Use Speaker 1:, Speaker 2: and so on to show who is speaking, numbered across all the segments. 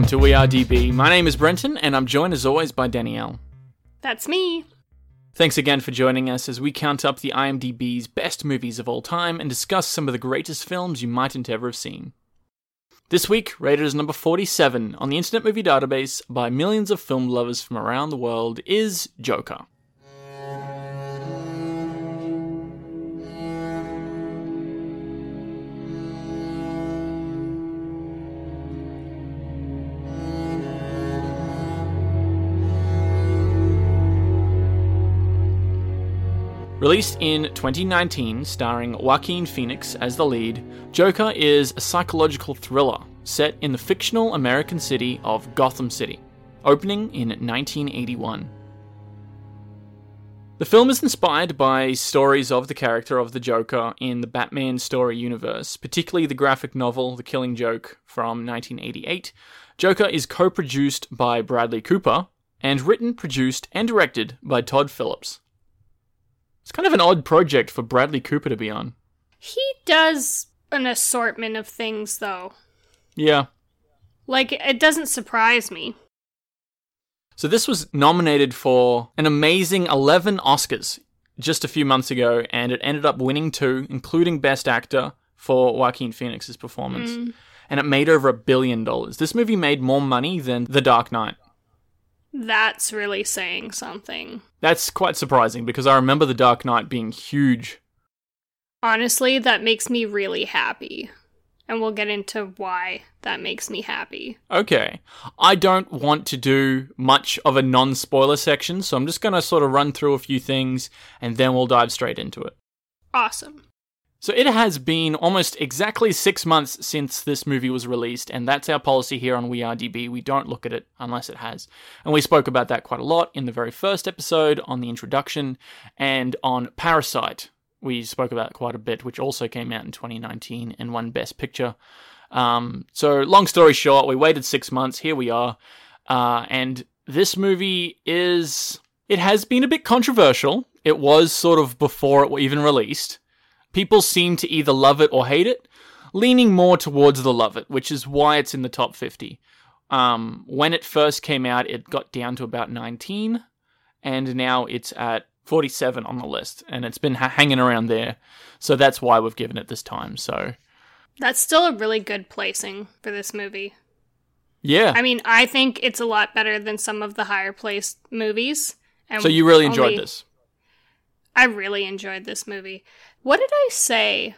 Speaker 1: Welcome to We Are DB. My name is Brenton, and I'm joined as always by Danielle.
Speaker 2: That's me.
Speaker 1: Thanks again for joining us as we count up the IMDb's best movies of all time and discuss some of the greatest films you mightn't ever have seen. This week, rated as number 47 on the Internet Movie Database by millions of film lovers from around the world is Joker. Released in 2019, starring Joaquin Phoenix as the lead, Joker is a psychological thriller set in the fictional American city of Gotham City, opening in 1981. The film is inspired by stories of the character of the Joker in the Batman story universe, particularly the graphic novel The Killing Joke from 1988. Joker is co produced by Bradley Cooper and written, produced, and directed by Todd Phillips. Kind of an odd project for Bradley Cooper to be on.
Speaker 2: He does an assortment of things, though.
Speaker 1: Yeah.
Speaker 2: Like, it doesn't surprise me.
Speaker 1: So this was nominated for an amazing 11 Oscars just a few months ago, and it ended up winning two, including Best Actor for Joaquin Phoenix's performance.
Speaker 2: Mm.
Speaker 1: And it made over a billion dollars. This movie made more money than The Dark Knight.
Speaker 2: That's really saying something.
Speaker 1: That's quite surprising because I remember The Dark Knight being huge.
Speaker 2: Honestly, that makes me really happy. And we'll get into why that makes me happy.
Speaker 1: Okay. I don't want to do much of a non spoiler section, so I'm just going to sort of run through a few things and then we'll dive straight into it.
Speaker 2: Awesome.
Speaker 1: So it has been almost exactly six months since this movie was released, and that's our policy here on We Are DB. We don't look at it unless it has. And we spoke about that quite a lot in the very first episode on the introduction and on Parasite. We spoke about it quite a bit, which also came out in 2019 and won Best Picture. Um, so, long story short, we waited six months. Here we are. Uh, and this movie is. It has been a bit controversial. It was sort of before it even released. People seem to either love it or hate it, leaning more towards the love it, which is why it's in the top 50. Um, when it first came out, it got down to about 19, and now it's at 47 on the list, and it's been ha- hanging around there. So that's why we've given it this time. So
Speaker 2: That's still a really good placing for this movie.
Speaker 1: yeah.
Speaker 2: I mean, I think it's a lot better than some of the higher placed movies.
Speaker 1: So you really enjoyed
Speaker 2: only-
Speaker 1: this.
Speaker 2: I really enjoyed this movie. What did I say?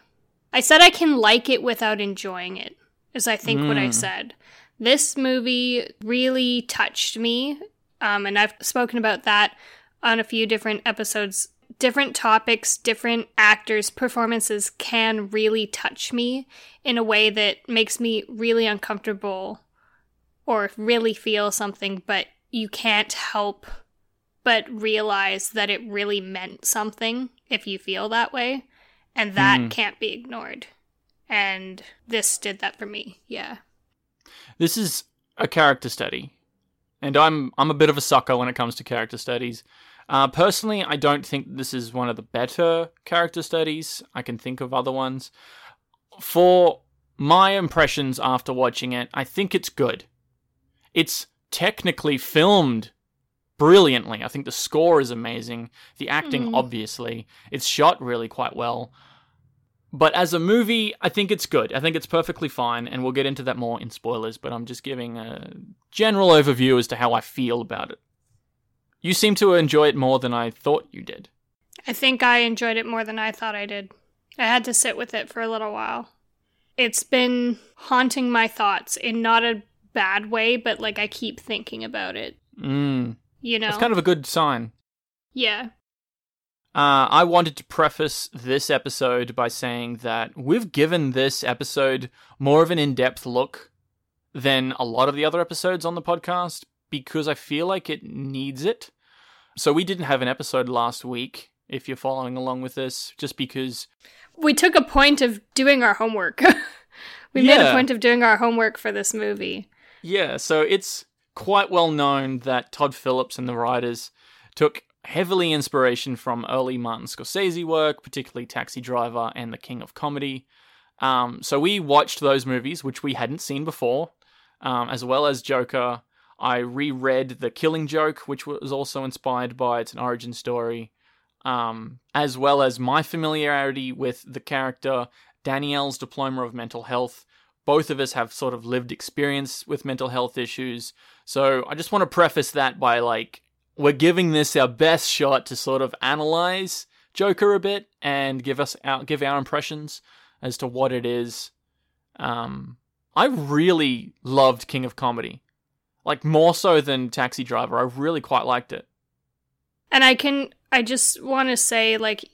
Speaker 2: I said I can like it without enjoying it, is I think what I
Speaker 1: Mm.
Speaker 2: said. This movie really touched me, um, and I've spoken about that on a few different episodes. Different topics, different actors' performances can really touch me in a way that makes me really uncomfortable or really feel something, but you can't help but realize that it really meant something if you feel that way. And that
Speaker 1: Hmm.
Speaker 2: can't be ignored. And this did that for me. Yeah.
Speaker 1: This is a character study, and I'm I'm a bit of a sucker when it comes to character studies. Uh, personally, I don't think this is one of the better character studies. I can think of other ones. For my impressions after watching it, I think it's good. It's technically filmed brilliantly. I think the score is amazing. The acting,
Speaker 2: Mhm.
Speaker 1: obviously, it's shot really quite well. But as a movie, I think it's good. I think it's perfectly fine, and we'll get into that more in spoilers, but I'm just giving a general overview as to how I feel about it. You seem to enjoy it more than I thought you did.
Speaker 2: I think I enjoyed it more than I thought I did. I had to sit with it for a little while. It's been haunting my thoughts in not a bad way, but like I keep thinking about it.
Speaker 1: Mm,
Speaker 2: You know?
Speaker 1: that's kind of a good sign.
Speaker 2: yeah.
Speaker 1: Uh, I wanted to preface this episode by saying that we've given this episode more of an in depth look than a lot of the other episodes on the podcast because I feel like it needs it. So we didn't have an episode last week, if you're following along with this, just because.
Speaker 2: We took a point of doing our homework. we made a point of doing our homework for this movie.
Speaker 1: Yeah, so it's quite well known that Todd Phillips and the writers took heavily inspiration from early Martin Scorsese work, particularly Taxi Driver and The King of Comedy. Um, so we watched those movies, which we hadn't seen before. um, as well as Joker. I reread The Killing Joke, which was also inspired by it's an origin story, um, as well as my familiarity with the character, Danielle's diploma of mental health. Both of us have sort of lived experience with mental health issues. So I just want to preface that by like, we're giving this our best shot to sort of analyze Joker a bit and give us our, give our impressions as to what it is. Um, I really loved King of Comedy. Like more so than Taxi Driver. I really quite liked it.
Speaker 2: And I can I just want to say like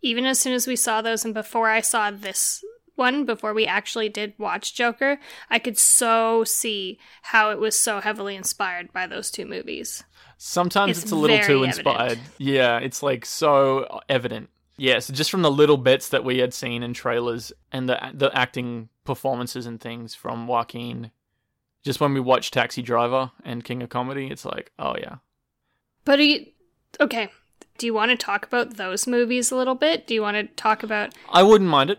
Speaker 2: even as soon as we saw those and before I saw this one before we actually did watch Joker, I could so see how it was so heavily inspired by those two movies.
Speaker 1: Sometimes
Speaker 2: It's
Speaker 1: it's, a little too inspired.
Speaker 2: evident.
Speaker 1: Yeah, it's like so evident. Yeah, so just from the little bits that we had seen in trailers and the the acting performances and things from Joaquin, just when we watched Taxi Driver and King of Comedy, it's like, oh yeah.
Speaker 2: But you, okay, do you want to talk about those movies a little bit? Do you want to talk about
Speaker 1: I wouldn't mind it.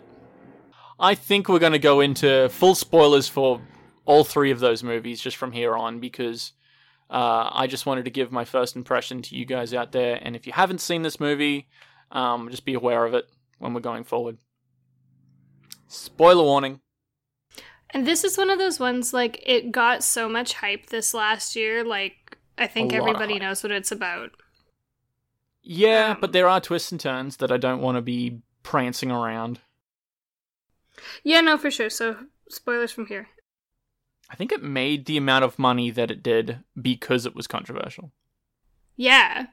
Speaker 1: I think we're going to go into full spoilers for all three of those movies just from here on because uh, I just wanted to give my first impression to you guys out there. And if you haven't seen this movie, um, just be aware of it when we're going forward. Spoiler warning.
Speaker 2: And this is one of those ones like it got so much hype this last year. Like I think
Speaker 1: A lot of
Speaker 2: everybody knows what it's about.
Speaker 1: Yeah,
Speaker 2: Um,
Speaker 1: but there are twists and turns that I don't want to be prancing around.
Speaker 2: Yeah, no, for sure. So spoilers from here.
Speaker 1: I think it made the amount of money that it did because it was controversial.
Speaker 2: Yeah,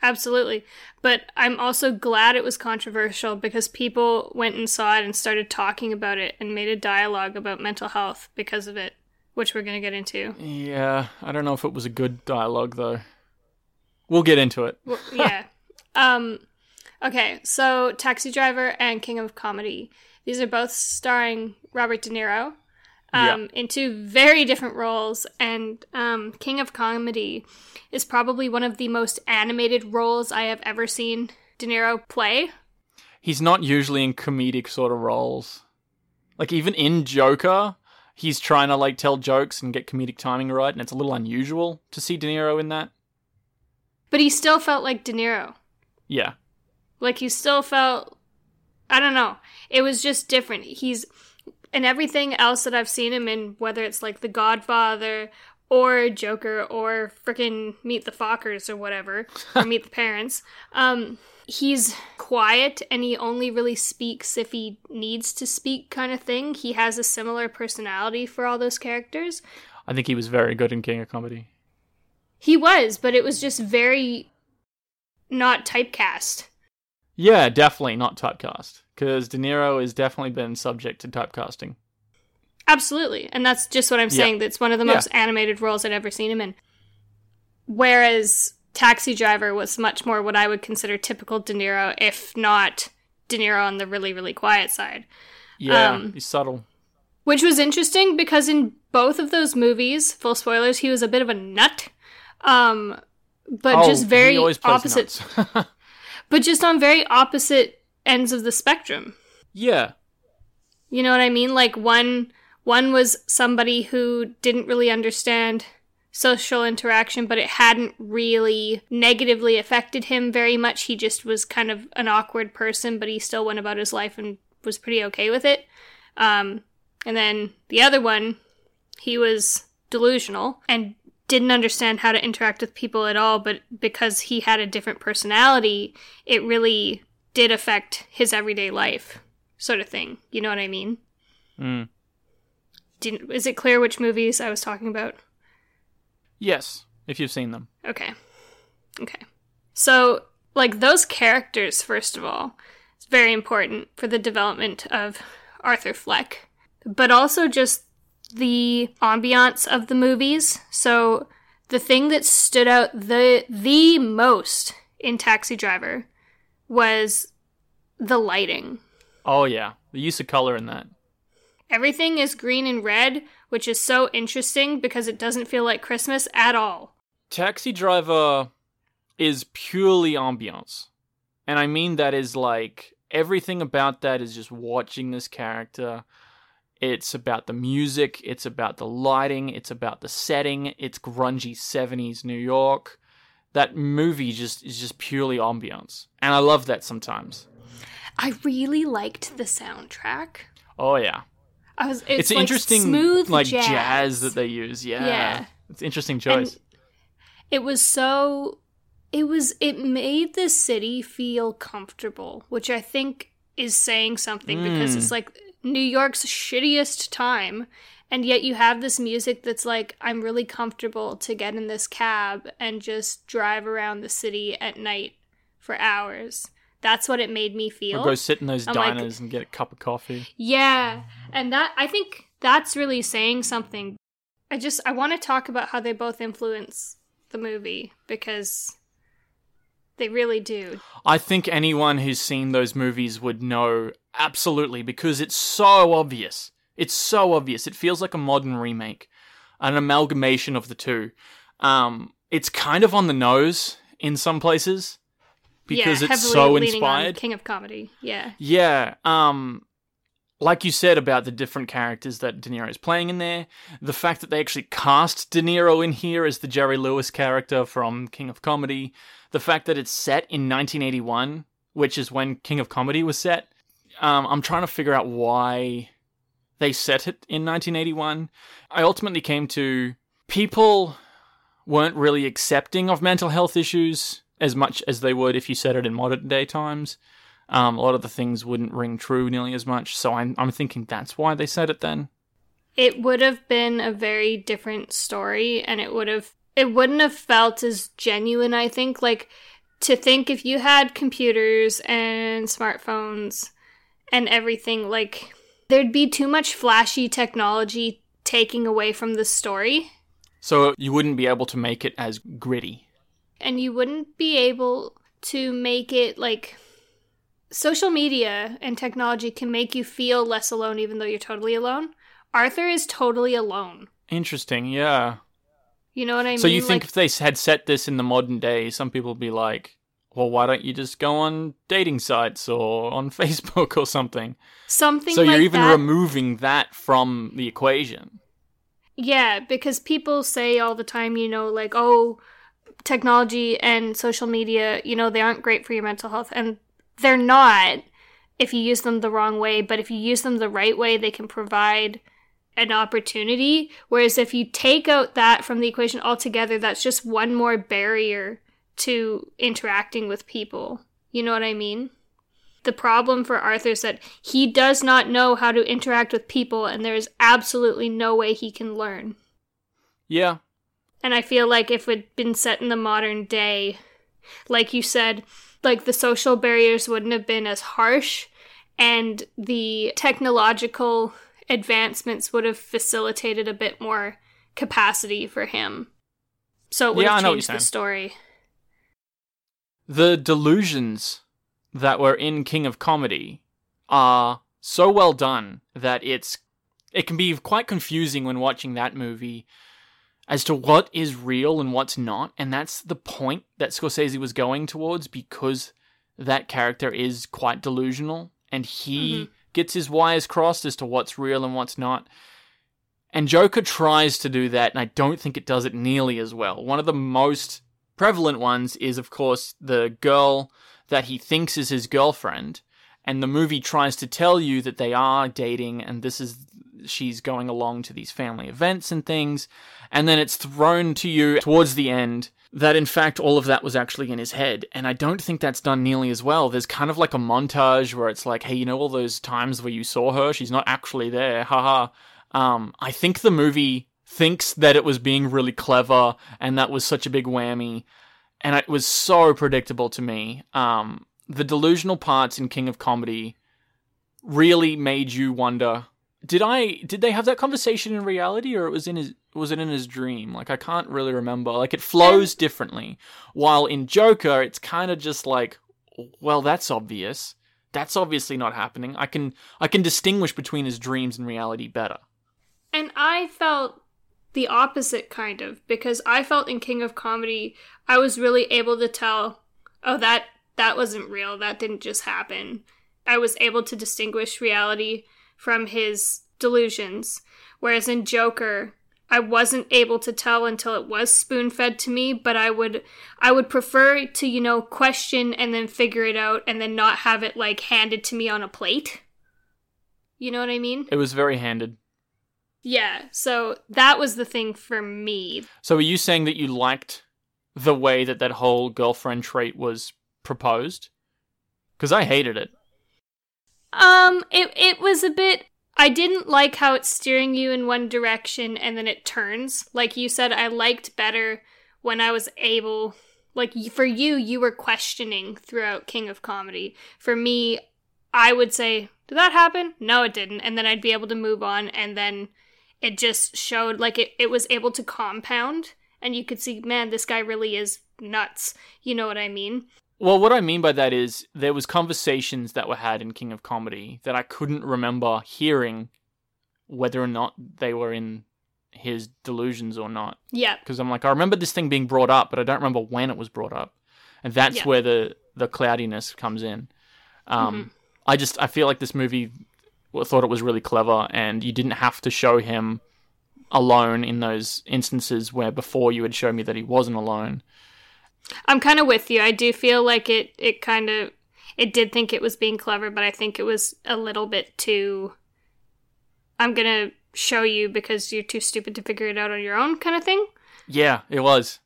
Speaker 2: absolutely. But I'm also glad it was controversial because people went and saw it and started talking about it and made a dialogue about mental health because of it, which we're going to get into.
Speaker 1: Yeah, I don't know if it was a good dialogue though. We'll get into it.
Speaker 2: Well, yeah. um okay, so Taxi Driver and King of Comedy. These are both starring Robert De Niro. Um, in two very different roles, and um, King of Comedy is probably one of the most animated roles I have ever seen De Niro play.
Speaker 1: He's not usually in comedic sort of roles. Like even in Joker, he's trying to like tell jokes and get comedic timing right, and it's a little unusual to see De Niro in that.
Speaker 2: But he still felt like De Niro.
Speaker 1: Yeah.
Speaker 2: Like he still felt I don't know. It was just different. He's and everything else that I've seen him in, whether it's like The Godfather or Joker or frickin' Meet the Fockers or whatever, or Meet the Parents, um, he's quiet and he only really speaks if he needs to speak kind of thing. He has a similar personality for all those characters.
Speaker 1: I think he was very good in King of Comedy.
Speaker 2: He was, but it was just very not typecast.
Speaker 1: Yeah, definitely not typecast. Because De Niro has definitely been subject to typecasting.
Speaker 2: Absolutely. And that's just what I'm
Speaker 1: Yeah.
Speaker 2: saying. That's one of the
Speaker 1: Yeah.
Speaker 2: most animated roles I'd ever seen him in. Whereas Taxi Driver was much more what I would consider typical De Niro, if not De Niro on the really, really quiet side.
Speaker 1: Yeah,
Speaker 2: Um,
Speaker 1: he's subtle.
Speaker 2: Which was interesting because in both of those movies, full spoilers, he was a bit of a nut. Um, but
Speaker 1: Oh,
Speaker 2: just very
Speaker 1: he always plays
Speaker 2: opposite, but just on very opposite ends of the spectrum.
Speaker 1: yeah,
Speaker 2: You know what I mean? Like one one was somebody who didn't really understand social interaction, but it hadn't really negatively affected him very much. He just was kind of an awkward person, but he still went about his life and was pretty okay with it. Um, and then the other one, he was delusional and didn't understand how to interact with people at all, but because he had a different personality, it really did affect his everyday life, sort of thing. You know what I mean?
Speaker 1: Mm.
Speaker 2: Didn't, is it clear which movies I was talking about?
Speaker 1: yes, if you've seen them.
Speaker 2: Okay. Okay. So, like, those characters, first of all, it's very important for the development of Arthur Fleck, but also just the ambiance of the movies. So, the thing that stood out the the most in Taxi Driver was the lighting.
Speaker 1: Oh yeah, the use of color in that.
Speaker 2: Everything is green and red, which is so interesting because it doesn't feel like Christmas at all.
Speaker 1: Taxi Driver is purely ambiance. And I mean that is like everything about that is just watching this character It's about the music, it's about the lighting, it's about the setting, it's grungy 70s New York. That movie just is just purely ambiance. And I love that sometimes.
Speaker 2: I really liked the soundtrack.
Speaker 1: Oh yeah.
Speaker 2: I was. It's,
Speaker 1: It's,
Speaker 2: like
Speaker 1: interesting
Speaker 2: smooth
Speaker 1: like
Speaker 2: jazz.
Speaker 1: jazz. that they use. Yeah.
Speaker 2: Yeah.
Speaker 1: It's an interesting choice.
Speaker 2: And it was so. It was. It made the city feel comfortable, which I think is saying something because
Speaker 1: Mm.
Speaker 2: it's like New York's shittiest time, and yet you have this music that's like, I'm really comfortable to get in this cab and just drive around the city at night for hours. That's what it made me feel.
Speaker 1: Or go sit in those
Speaker 2: I'm like-
Speaker 1: diners and get a cup of coffee.
Speaker 2: Yeah, and that I think that's really saying something. I just I want to talk about how they both influence the movie because they really do.
Speaker 1: I think anyone who's seen those movies would know absolutely because it's so obvious. It's so obvious. It feels like a modern remake, an amalgamation of the two. Um, it's kind of on the nose in some places because
Speaker 2: yeah,
Speaker 1: it's
Speaker 2: heavily
Speaker 1: so
Speaker 2: leaning
Speaker 1: inspired.
Speaker 2: on King of Comedy. Yeah,
Speaker 1: Yeah, um like you said about the different characters that De Niro is playing in there, the fact that they actually cast De Niro in here as the Jerry Lewis character from King of Comedy, the fact that it's set in 1981, which is when King of Comedy was set. Um, I'm trying to figure out why they set it in 1981. I ultimately came to people weren't really accepting of mental health issues as much as they would if you set it in modern day times. Um, a lot of the things wouldn't ring true nearly as much, so I'm I'm thinking that's why they said it then.
Speaker 2: it would have been a very different story, and it would have it wouldn't have felt as genuine. I think like to think if you had computers and smartphones and everything like there'd be too much flashy technology taking away from the story
Speaker 1: So you wouldn't be able to make it as gritty.
Speaker 2: and you wouldn't be able to make it like social media and technology can make you feel less alone even though you're totally alone arthur is totally alone
Speaker 1: Interesting, yeah.
Speaker 2: you know what i mean
Speaker 1: so you think
Speaker 2: Like,
Speaker 1: if they had set this in the modern day, some people would be like, "Well, why don't you just go on dating sites or on Facebook or something?"
Speaker 2: something
Speaker 1: so you're even
Speaker 2: that
Speaker 1: removing that from the equation.
Speaker 2: yeah because people say all the time you know like oh technology and social media you know they aren't great for your mental health and they're not if you use them the wrong way but if you use them the right way they can provide an opportunity whereas if you take out that from the equation altogether that's just one more barrier to interacting with people. You know what i mean? The problem for arthur is that he does not know how to interact with people and there is absolutely no way he can learn.
Speaker 1: Yeah,
Speaker 2: and I feel like if it'd been set in the modern day, like you said, like the social barriers wouldn't have been as harsh and the technological advancements would have facilitated a bit more capacity for him. So it would
Speaker 1: Yeah,
Speaker 2: have changed the story.
Speaker 1: The delusions that were in King of Comedy are so well done that it's it can be quite confusing when watching that movie as to what is real and what's not, and that's the point that Scorsese was going towards because that character is quite delusional and he
Speaker 2: Mhm.
Speaker 1: gets his wires crossed as to what's real and what's not. And Joker tries to do that, and I don't think it does it nearly as well. One of the most prevalent ones is, of course, the girl that he thinks is his girlfriend, and the movie tries to tell you that they are dating, and this is she's going along to these family events and things, and then it's thrown to you towards the end that in fact all of that was actually in his head, and I don't think that's done nearly as well. There's kind of like a montage where it's like, hey, you know all those times where you saw her, she's not actually there, haha. Um, I think the movie thinks that it was being really clever, and that was such a big whammy, and it was so predictable to me. Um, the delusional parts in King of Comedy really made you wonder: did I did they have that conversation in reality, or it was in his was it in his dream? Like I can't really remember. Like it flows differently. While in Joker, it's kind of just like, well, that's obvious. That's obviously not happening. I can I can distinguish between his dreams and reality better.
Speaker 2: And I felt the opposite kind of because I felt in King of Comedy I was really able to tell oh that that wasn't real that didn't just happen. I was able to distinguish reality from his delusions. Whereas in Joker, I wasn't able to tell until it was spoon fed to me, but I would I would prefer to, you know, question and then figure it out and then not have it like handed to me on a plate. You know what I mean?
Speaker 1: It was very handed.
Speaker 2: Yeah, so that was the thing for me.
Speaker 1: So are you saying that you liked the way that that whole girlfriend trait was proposed? Because I hated it.
Speaker 2: Um, it it was a bit. I didn't like how it's steering you in one direction and then it turns. Like you said, I liked better when I was able. Like for you, you were questioning throughout King of Comedy. For me, I would say, "Did that happen?" No, it didn't, and then I'd be able to move on. And then it just showed like it, it was able to compound, and you could see, man, this guy really is nuts. You know what I mean?
Speaker 1: Well, what I mean by that is there was conversations that were had in King of Comedy that I couldn't remember hearing whether or not they were in his delusions or not.
Speaker 2: Yeah.
Speaker 1: Because I'm like, I remember this thing being brought up, but I don't remember when it was brought up, and that's
Speaker 2: Yeah.
Speaker 1: where the the cloudiness comes in. Um,
Speaker 2: Mm-hmm.
Speaker 1: I just I feel like this movie thought it was really clever, and you didn't have to show him alone in those instances where before you had shown me that he wasn't alone.
Speaker 2: I'm kind of with you. I do feel like it it kind of it did think it was being clever, but I think it was a little bit too I'm going to show you because you're too stupid to figure it out on your own kind of thing.
Speaker 1: Yeah, it was.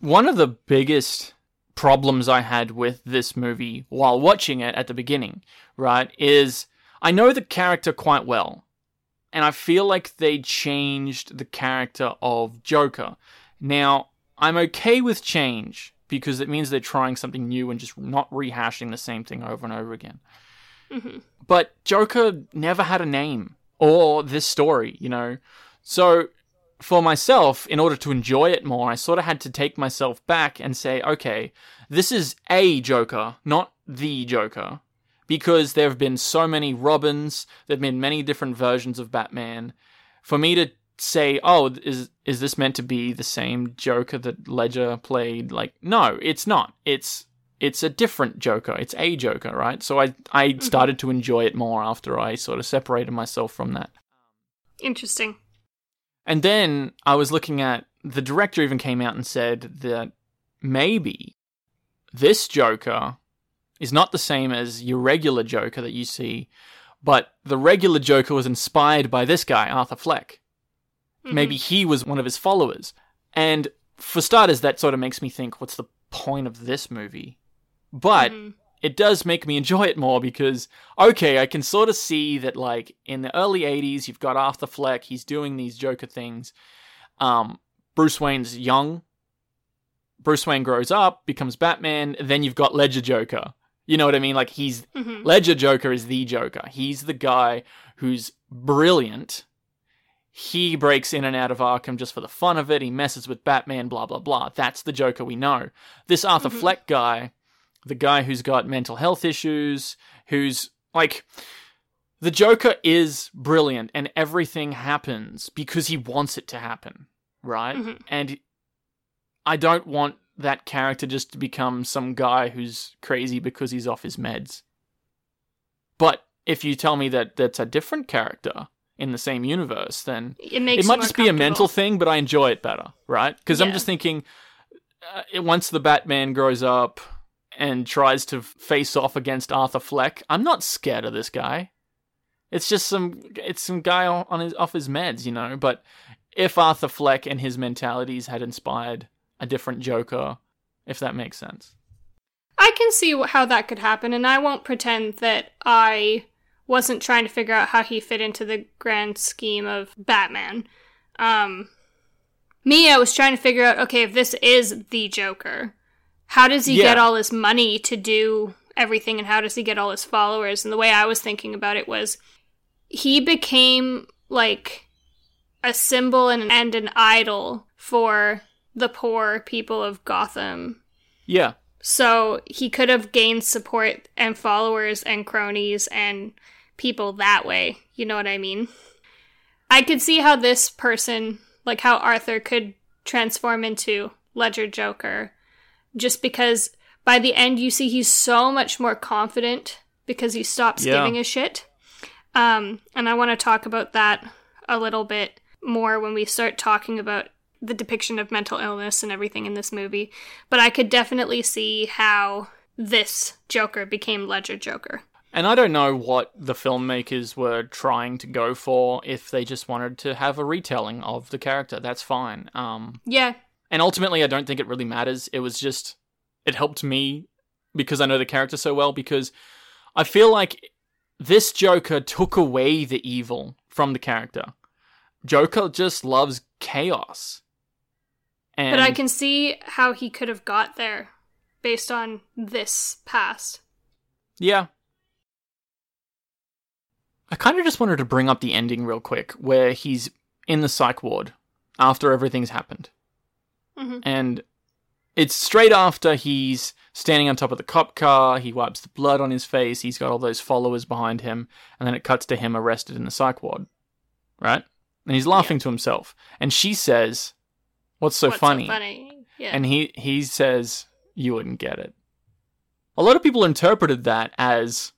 Speaker 1: One of the biggest problems I had with this movie while watching it at the beginning, right, is I know the character quite well. And I feel like they changed the character of Joker. Now, I'm okay with change because it means they're trying something new and just not rehashing the same thing over and over again. Mm-hmm. But Joker never had a name or this story, you know? So for myself, in order to enjoy it more, I sort of had to take myself back and say, okay, this is a Joker, not the Joker. Because there have been so many Robins, there have been many different versions of Batman. For me to say, oh, is is this meant to be the same Joker that Ledger played? Like, no, it's not. It's it's a different Joker. It's a Joker, right? So I I mm-hmm. started to enjoy it more after I sort of separated myself from that.
Speaker 2: Interesting.
Speaker 1: And then I was looking at the director even came out and said that maybe this Joker is not the same as your regular Joker that you see, but the regular Joker was inspired by this guy, Arthur Fleck. Maybe he was one of his followers. And for starters, that sort of makes me think, what's the point of this movie? But it does make me enjoy it more because, okay, I can sort of see that, like, in the early 80s, you've got Arthur Fleck, he's doing these Joker things. Um, Bruce Wayne's young. Bruce Wayne grows up, becomes Batman, then you've got Ledger Joker. You know what I mean? Like, he's. Mm-hmm. Ledger Joker is the Joker. He's the guy who's brilliant. He breaks in and out of Arkham just for the fun of it. He messes with Batman, blah, blah, blah. That's the Joker we know. This Arthur mm-hmm. Fleck guy the guy who's got mental health issues, who's like the Joker is brilliant and everything happens because he wants it to happen, right? Mm-hmm. And I don't want that character just to become some guy who's crazy because he's off his meds. But if you tell me that that's a different character in the same universe, then
Speaker 2: It
Speaker 1: it might just be a mental thing, but I enjoy it better, right? Because I'm just thinking, uh, once the Batman grows up and tries to face off against Arthur Fleck, I'm not scared of this guy. It's just some, it's some guy on his off his meds, you know. But if Arthur Fleck and his mentalities had inspired a different Joker, if that makes sense.
Speaker 2: I can see how that could happen, and I won't pretend that I wasn't trying to figure out how he fit into the grand scheme of Batman. Um, me, I was trying to figure out okay, if this is the Joker, how does he
Speaker 1: Yeah.
Speaker 2: get all this money to do everything, and how does he get all his followers? And the way I was thinking about it was he became like a symbol and, and an idol for the poor people of Gotham
Speaker 1: Yeah,
Speaker 2: so he could have gained support and followers and cronies and people that way. You know what I mean? I could see how this person, like how Arthur, could transform into Ledger Joker just because by the end you see he's so much more confident because he stops
Speaker 1: Yeah.
Speaker 2: giving a shit. Um, and I want to talk about that a little bit more when we start talking about the depiction of mental illness and everything in this movie. But I could definitely see how this Joker became Ledger Joker.
Speaker 1: And I don't know what the filmmakers were trying to go for. If they just wanted to have a retelling of the character, that's fine. Um,
Speaker 2: Yeah.
Speaker 1: and ultimately, I don't think it really matters. It was just it helped me because I know the character so well. Because I feel like this Joker took away the evil from the character. Joker just loves chaos. And
Speaker 2: But I can see how he could have got there based on this past.
Speaker 1: Yeah. I kind of just wanted to bring up the ending real quick, where he's in the psych ward after everything's happened.
Speaker 2: Mhm.
Speaker 1: And it's straight after he's standing on top of the cop car, he wipes the blood on his face, he's got all those followers behind him, and then it cuts to him arrested in the psych ward. Right? And he's laughing to himself. And she says, What's so
Speaker 2: What's
Speaker 1: funny?
Speaker 2: So funny? Yeah.
Speaker 1: And he he says you wouldn't get it. A lot of people interpreted that as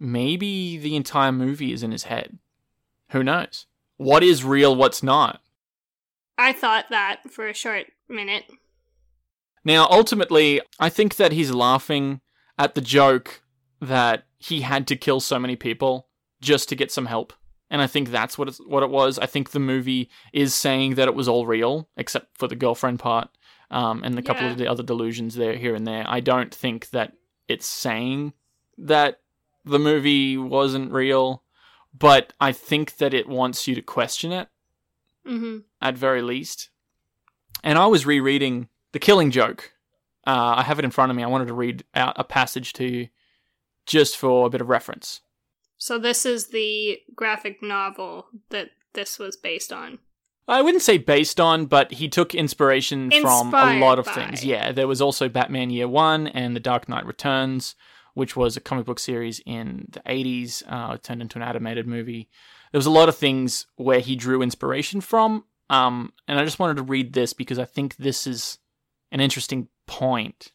Speaker 1: maybe the entire movie is in his head. Who knows? What is real, what's not?
Speaker 2: I thought that for a short minute.
Speaker 1: Now, ultimately, I think that he's laughing at the joke that he had to kill so many people just to get some help. And I think that's what it's, what it was. I think the movie is saying that it was all real, except for the girlfriend part um, and a couple
Speaker 2: Yeah.
Speaker 1: of the other delusions there, here and there. I don't think that it's saying that the movie wasn't real, but I think that it wants you to question it
Speaker 2: hmm
Speaker 1: at very least. And I was rereading The Killing Joke. Uh, I have it in front of me. I wanted to read out a passage to you just for a bit of reference.
Speaker 2: So this is the graphic novel that this was based on.
Speaker 1: I wouldn't say based on, but he took inspiration from a lot of
Speaker 2: by.
Speaker 1: things. Yeah, there was also Batman Year One and The Dark Knight Returns, which was a comic book series in the 80s, uh, turned into an animated movie. There was a lot of things where he drew inspiration from. Um, and I just wanted to read this because I think this is an interesting point.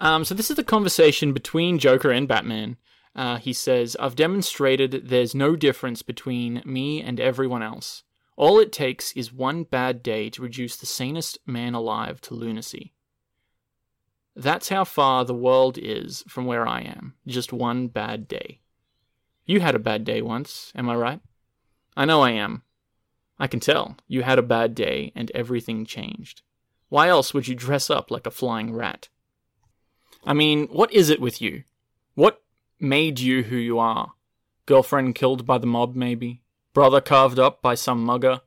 Speaker 1: Um, so this is the conversation between Joker and Batman. Uh, he says, I've demonstrated there's no difference between me and everyone else. All it takes is one bad day to reduce the sanest man alive to lunacy. That's how far the world is from where I am. Just one bad day. You had a bad day once, am I right? I know I am. I can tell. You had a bad day and everything changed. Why else would you dress up like a flying rat? I mean, what is it with you? What made you who you are? Girlfriend killed by the mob, maybe? Brother carved up by some mugger?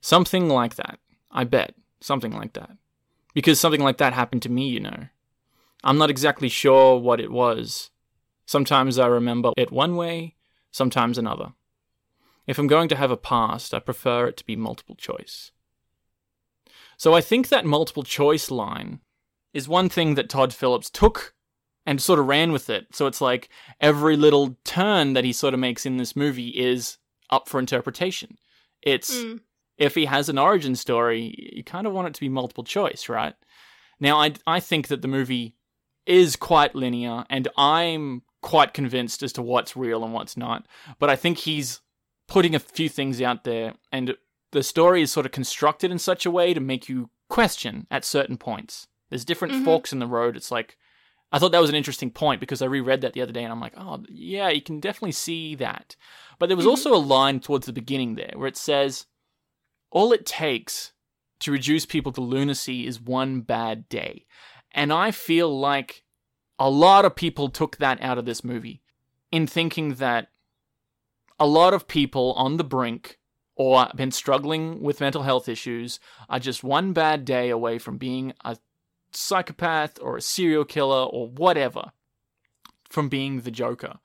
Speaker 1: Something like that. I bet. Something like that. Because something like that happened to me, you know. I'm not exactly sure what it was. Sometimes I remember it one way, sometimes another. If I'm going to have a past, I prefer it to be multiple choice. So I think that multiple choice line is one thing that Todd Phillips took and sort of ran with it. So it's like every little turn that he sort of makes in this movie is up for interpretation. It's
Speaker 2: Mm.
Speaker 1: if he has an origin story, you kind of want it to be multiple choice, right? Now, I, I think that the movie is quite linear, and I'm quite convinced as to what's real and what's not. But I think he's putting a few things out there, and the story is sort of constructed in such a way to make you question at certain points. There's different
Speaker 2: Mhm.
Speaker 1: forks in the road. It's like, I thought that was an interesting point because I reread that the other day and I'm like, oh, yeah, you can definitely see that. But there was
Speaker 2: Mhm.
Speaker 1: also a line towards the beginning there where it says, all it takes to reduce people to lunacy is one bad day. And I feel like a lot of people took that out of this movie in thinking that a lot of people on the brink or been struggling with mental health issues are just one bad day away from being a psychopath or a serial killer or whatever from being the Joker.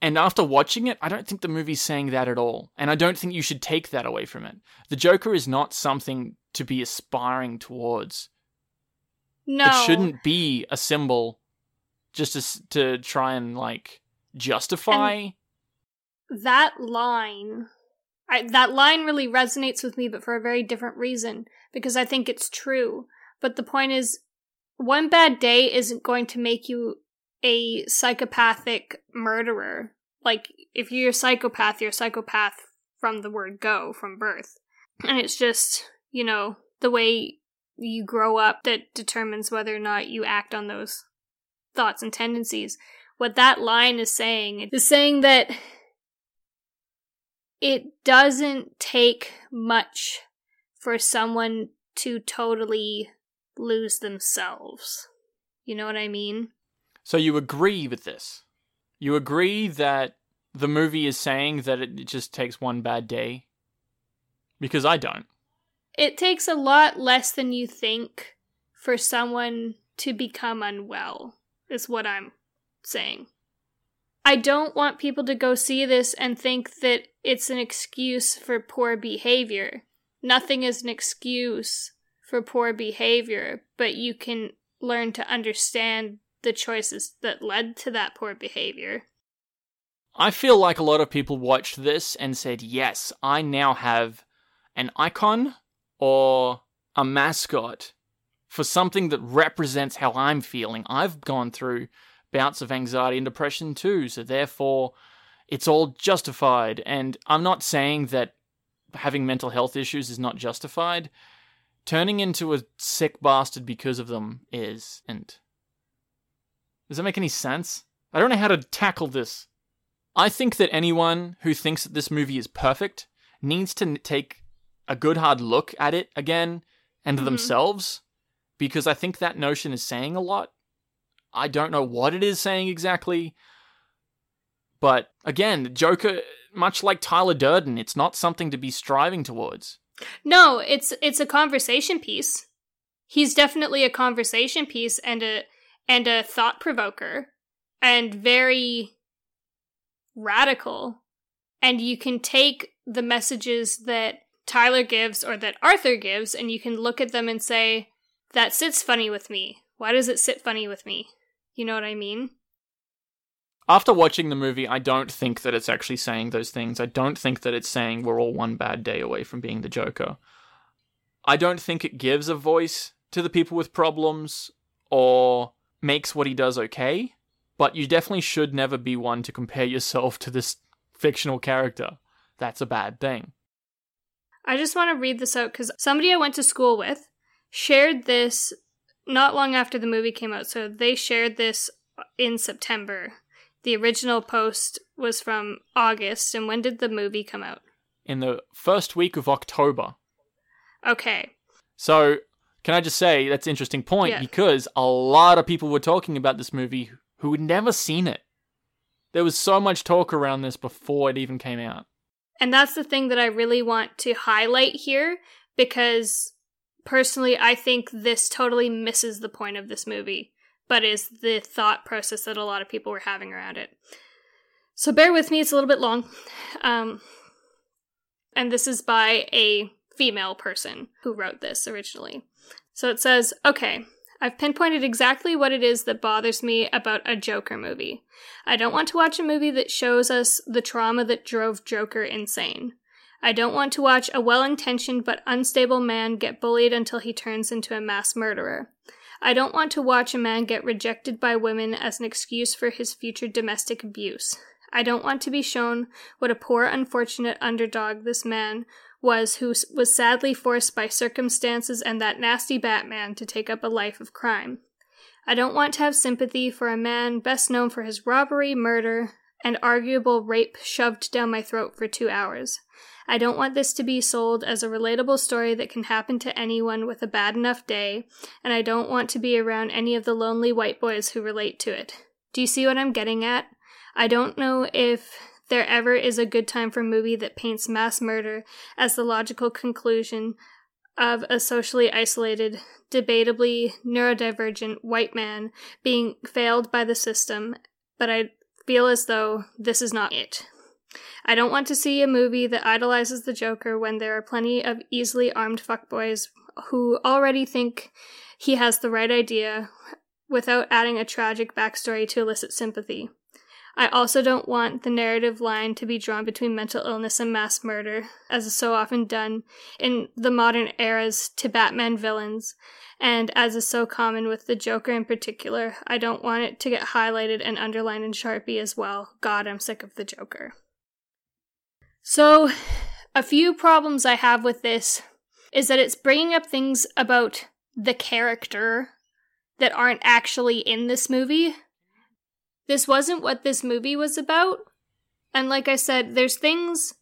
Speaker 1: And after watching it, I don't think the movie's saying that at all. And I don't think you should take that away from it. The Joker is not something to be aspiring towards.
Speaker 2: No.
Speaker 1: It shouldn't be a symbol just to, to try and like justify.
Speaker 2: that line I, that line really resonates with me but for a very different reason because i think it's true but the point is one bad day isn't going to make you a psychopathic murderer. Like, if you're a psychopath, you're a psychopath from the word go, from birth. And it's just, you know, the way you grow up that determines whether or not you act on those thoughts and tendencies. What that line is saying is saying that it doesn't take much for someone to totally lose themselves. You know what I mean?
Speaker 1: So you agree with this? You agree that the movie is saying that it just takes one bad day? Because I don't.
Speaker 2: It takes a lot less than you think for someone to become unwell, is what I'm saying. I don't want people to go see this and think that it's an excuse for poor behavior. Nothing is an excuse for poor behavior, but you can learn to understand the choices that led to that poor behavior.
Speaker 1: I feel like a lot of people watched this and said, Yes, I now have an icon or a mascot for something that represents how I'm feeling. I've gone through bouts of anxiety and depression too, so therefore it's all justified. And I'm not saying that having mental health issues is not justified. Turning into a sick bastard because of them is. And does that make any sense? I don't know how to tackle this. I think that anyone who thinks that this movie is perfect needs to take a good hard look at it again and mm-hmm. themselves because I think that notion is saying a lot. I don't know what it is saying exactly. But again, Joker, much like Tyler Durden, it's not something to be striving towards.
Speaker 2: No, it's it's a conversation piece. He's definitely a conversation piece and a and a thought provoker and very radical. And you can take the messages that Tyler gives or that Arthur gives and you can look at them and say, that sits funny with me. Why does it sit funny with me? You know what I mean?
Speaker 1: After watching the movie, I don't think that it's actually saying those things. I don't think that it's saying we're all one bad day away from being the Joker. I don't think it gives a voice to the people with problems or makes what he does okay, but you definitely should never be one to compare yourself to this fictional character. That's a bad thing.
Speaker 2: I just want to read this out because somebody I went to school with shared this not long after the movie came out. So they shared this in September. The original post was from August. And when did the movie come out?
Speaker 1: In the first week of October.
Speaker 2: Okay.
Speaker 1: So can I just say that's an interesting point yeah. because a lot of people were talking about this movie who had never seen it. There was so much talk around this before it even came out.
Speaker 2: And that's the thing that I really want to highlight here because personally I think this totally misses the point of this movie, but is the thought process that a lot of people were having around it. So bear with me, it's a little bit long. Um, and this is by a female person who wrote this originally. So it says, okay, I've pinpointed exactly what it is that bothers me about a Joker movie. I don't want to watch a movie that shows us the trauma that drove Joker insane. I don't want to watch a well intentioned but unstable man get bullied until he turns into a mass murderer. I don't want to watch a man get rejected by women as an excuse for his future domestic abuse. I don't want to be shown what a poor, unfortunate underdog this man was who was sadly forced by circumstances and that nasty Batman to take up a life of crime. I don't want to have sympathy for a man best known for his robbery, murder, and arguable rape shoved down my throat for two hours. I don't want this to be sold as a relatable story that can happen to anyone with a bad enough day, and I don't want to be around any of the lonely white boys who relate to it. Do you see what I'm getting at? I don't know if there ever is a good time for a movie that paints mass murder as the logical conclusion of a socially isolated, debatably neurodivergent white man being failed by the system, but I feel as though this is not it. I don't want to see a movie that idolizes the Joker when there are plenty of easily armed fuckboys who already think he has the right idea without adding a tragic backstory to elicit sympathy. I also don't want the narrative line to be drawn between mental illness and mass murder, as is so often done in the modern eras to Batman villains, And as is so common with the Joker in particular, I don't want it to get highlighted and underlined in Sharpie as well. God, I'm sick of the Joker. So, a few problems I have with this is that it's bringing up things about the character that aren't actually in this movie. This wasn't what this movie was about. And like I said, there's things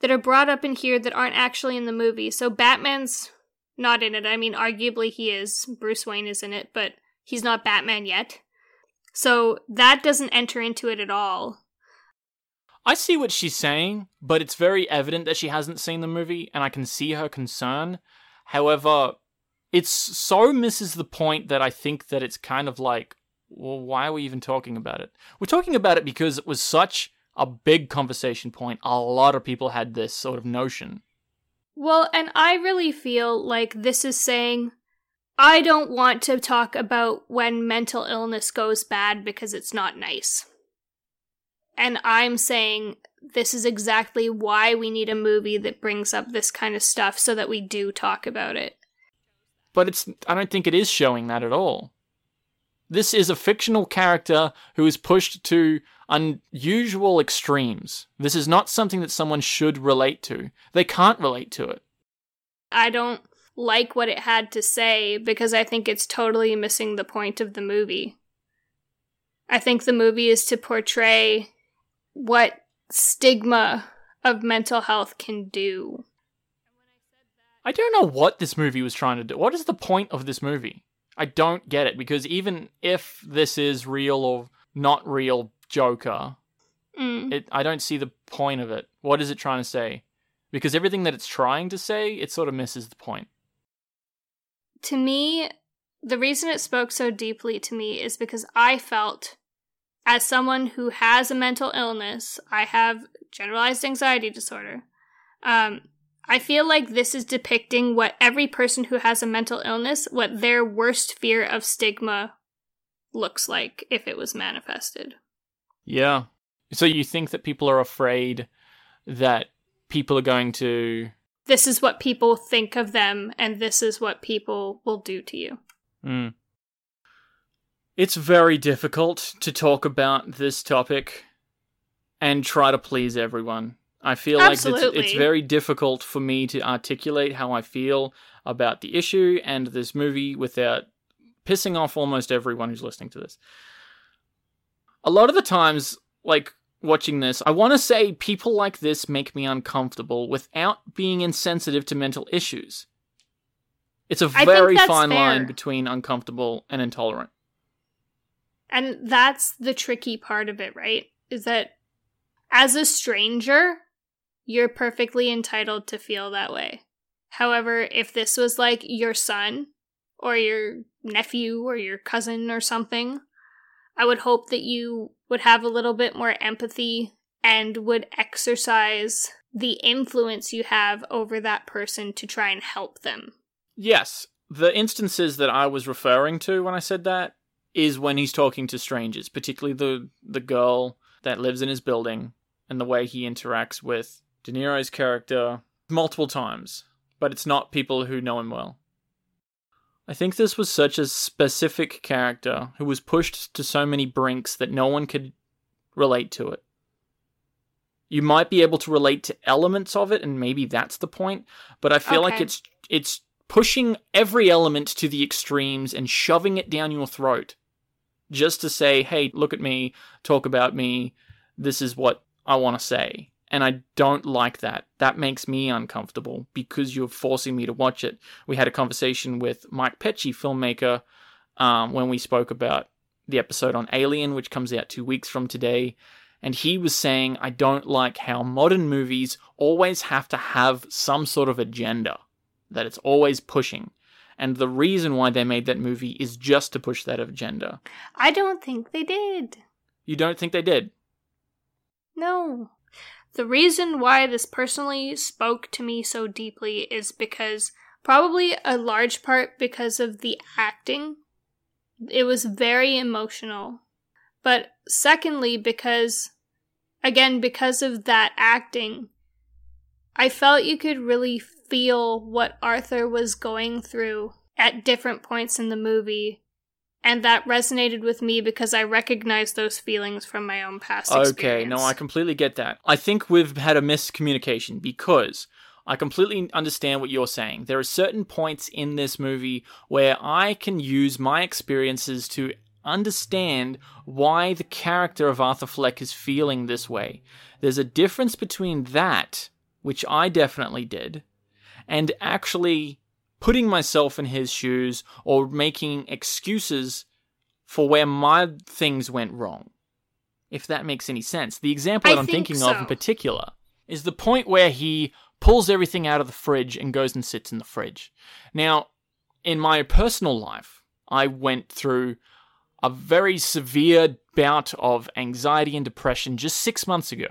Speaker 2: that are brought up in here that aren't actually in the movie. So Batman's not in it. I mean, arguably he is. Bruce Wayne is in it, but he's not Batman yet. So that doesn't enter into it at all.
Speaker 1: I see what she's saying, but it's very evident that she hasn't seen the movie, and I can see her concern. However, it's so misses the point that I think that it's kind of like, well, why are we even talking about it? We're talking about it because it was such a big conversation point. A lot of people had this sort of notion.
Speaker 2: Well, and I really feel like this is saying, I don't want to talk about when mental illness goes bad because it's not nice. And I'm saying this is exactly why we need a movie that brings up this kind of stuff so that we do talk about it.
Speaker 1: But it's I don't think it is showing that at all. This is a fictional character who is pushed to unusual extremes. This is not something that someone should relate to. They can't relate to it.
Speaker 2: I don't like what it had to say because I think it's totally missing the point of the movie. I think the movie is to portray what stigma of mental health can do.
Speaker 1: I don't know what this movie was trying to do. What is the point of this movie? I don't get it because even if this is real or not real Joker,
Speaker 2: Mm.
Speaker 1: it I don't see the point of it. What is it trying to say? Because everything that it's trying to say, it sort of misses the point.
Speaker 2: To me, the reason it spoke so deeply to me is because I felt, as someone who has a mental illness, I have generalized anxiety disorder. Um, I feel like this is depicting what every person who has a mental illness, what their worst fear of stigma looks like if it was manifested.
Speaker 1: Yeah. So you think that people are afraid that people are going to
Speaker 2: This is what people think of them, and this is what people will do to you.
Speaker 1: Mm. It's very difficult to talk about this topic and try to please everyone. I feel like it's, it's very difficult for me to articulate how I feel about the issue and this movie without pissing off almost everyone who's listening to this. A lot of the times, like watching this, I want to say people like this make me uncomfortable without being insensitive to mental issues. It's a very fine line between uncomfortable and intolerant.
Speaker 2: And that's the tricky part of it, right? Is that as a stranger, you're perfectly entitled to feel that way. However, if this was like your son or your nephew or your cousin or something, I would hope that you would have a little bit more empathy and would exercise the influence you have over that person to try and help them.
Speaker 1: Yes, the instances that I was referring to when I said that is when he's talking to strangers, particularly the the girl that lives in his building and the way he interacts with De Niro's character multiple times, but it's not people who know him well. I think this was such a specific character who was pushed to so many brinks that no one could relate to it. You might be able to relate to elements of it, and maybe that's the point, but I feel like it's it's pushing every element to the extremes and shoving it down your throat just to say, hey, look at me, talk about me, this is what I want to say. And I don't like that. That makes me uncomfortable because you're forcing me to watch it. We had a conversation with Mike Pecci, filmmaker, um, when we spoke about the episode on Alien, which comes out two weeks from today. And he was saying, I don't like how modern movies always have to have some sort of agenda that it's always pushing. And the reason why they made that movie is just to push that agenda.
Speaker 2: I don't think they did.
Speaker 1: You don't think they did?
Speaker 2: No. The reason why this personally spoke to me so deeply is because probably a large part because of the acting. It was very emotional. But secondly, because, again, because of that acting, I felt you could really feel what Arthur was going through at different points in the movie. And that resonated with me because I recognized those feelings from my own past
Speaker 1: Okay,
Speaker 2: experience.
Speaker 1: no, I completely get that. I think we've had a miscommunication because I completely understand what you're saying. There are certain points in this movie where I can use my experiences to understand why the character of Arthur Fleck is feeling this way. There's a difference between that, which I definitely did, and actually putting myself in his shoes or making excuses for where my things went wrong. If that makes any sense. The example
Speaker 2: I
Speaker 1: that I'm
Speaker 2: think
Speaker 1: thinking of in particular is the point where he pulls everything out of the fridge and goes and sits in the fridge. Now, in my personal life, I went through a very severe bout of anxiety and depression just six months ago.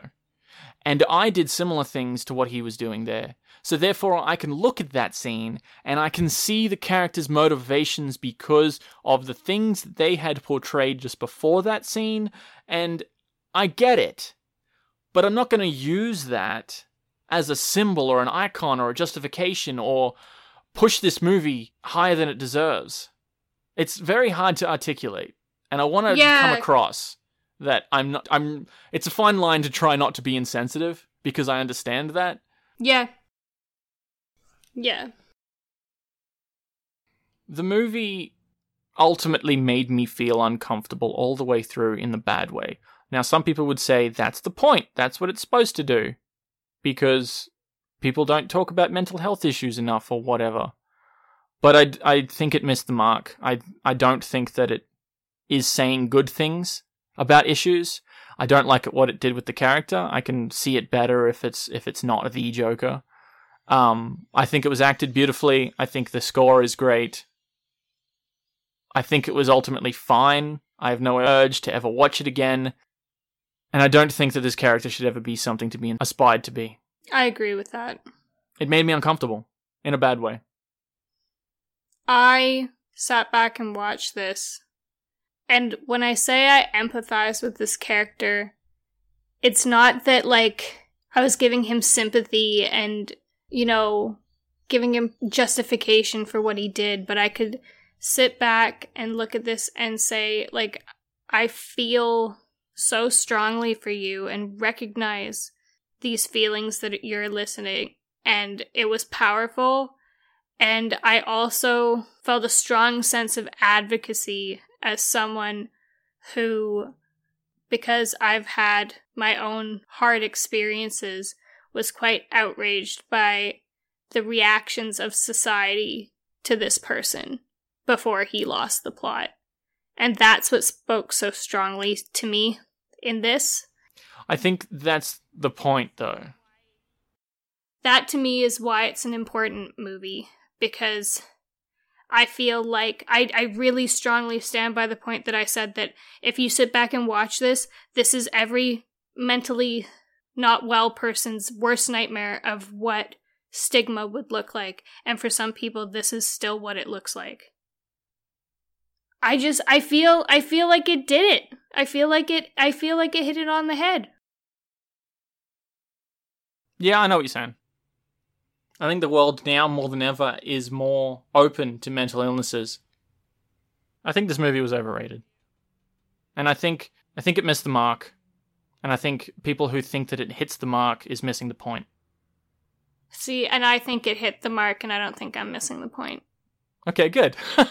Speaker 1: And I did similar things to what he was doing there. So therefore, I can look at that scene and I can see the character's motivations because of the things that they had portrayed just before that scene. And I get it. But I'm not going to use that as a symbol or an icon or a justification or push this movie higher than it deserves. It's very hard to articulate. And I want to
Speaker 2: Yeah.
Speaker 1: come across that I'm not I'm it's a fine line to try not to be insensitive because I understand that.
Speaker 2: Yeah. Yeah.
Speaker 1: The movie ultimately made me feel uncomfortable all the way through in the bad way. Now some people would say that's the point. That's what it's supposed to do because people don't talk about mental health issues enough or whatever. But I, I think it missed the mark. I, I don't think that it is saying good things about issues. I don't like it, what it did with the character. I can see it better if it's if it's not the Joker. Um, I think it was acted beautifully. I think the score is great. I think it was ultimately fine. I have no urge to ever watch it again. And I don't think that this character should ever be something to be aspired to be.
Speaker 2: I agree with that.
Speaker 1: It made me uncomfortable in a bad way.
Speaker 2: I sat back and watched this. And when I say I empathize with this character, it's not that, like, I was giving him sympathy and, you know, giving him justification for what he did, but I could sit back and look at this and say, like, I feel so strongly for you and recognize these feelings that you're listening. And it was powerful. And I also felt a strong sense of advocacy as someone who, because I've had my own hard experiences, was quite outraged by the reactions of society to this person before he lost the plot. And that's what spoke so strongly to me in this.
Speaker 1: I think that's the point, though.
Speaker 2: That to me is why it's an important movie because I feel like I, I really strongly stand by the point that I said that if you sit back and watch this, this is every mentally not well person's worst nightmare of what stigma would look like. And for some people, this is still what it looks like. I just I feel I feel like it did it. I feel like it I feel like it hit it on the head.
Speaker 1: Yeah, I know what you're saying. I think the world now more than ever is more open to mental illnesses. I think this movie was overrated. And I think I think it missed the mark. And I think people who think that it hits the mark is missing the point.
Speaker 2: See, and I think it hit the mark and I don't think I'm missing the point.
Speaker 1: Okay, good.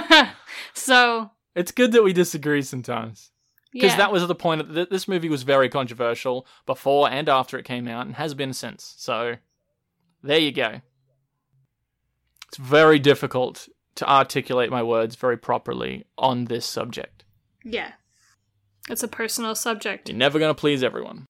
Speaker 2: so,
Speaker 1: it's good that we disagree sometimes. Because
Speaker 2: yeah.
Speaker 1: that was the point. that this movie was very controversial before and after it came out, and has been since. So, there you go. It's very difficult to articulate my words very properly on this subject.
Speaker 2: yeah. It's a personal subject.
Speaker 1: You're never going to please everyone.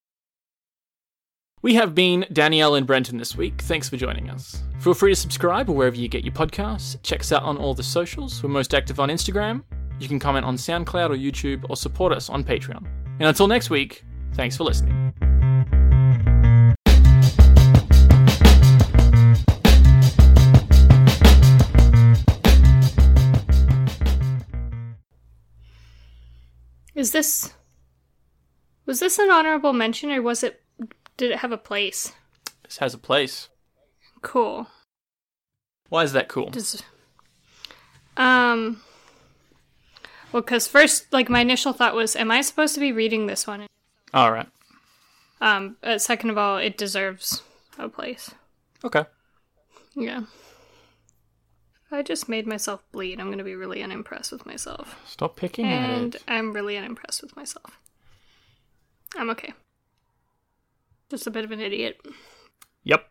Speaker 1: We have been Danielle and Brenton this week. Thanks for joining us. Feel free to subscribe or wherever you get your podcasts. Check us out on all the socials. We're most active on Instagram. You can comment on SoundCloud or YouTube or support us on Patreon. And until next week, thanks for listening.
Speaker 2: Is this was this an honorable mention or was it did it have a place?
Speaker 1: This has a place.
Speaker 2: Cool.
Speaker 1: Why is that cool?
Speaker 2: Does Um. Well, because first, like my initial thought was, am I supposed to be reading this one?
Speaker 1: All right.
Speaker 2: Um. But second of all, it deserves a place.
Speaker 1: Okay.
Speaker 2: Yeah. I just made myself bleed, I'm gonna be really unimpressed with myself.
Speaker 1: Stop picking
Speaker 2: And
Speaker 1: at it.
Speaker 2: I'm really unimpressed with myself. I'm okay. Just a bit of an idiot.
Speaker 1: Yep.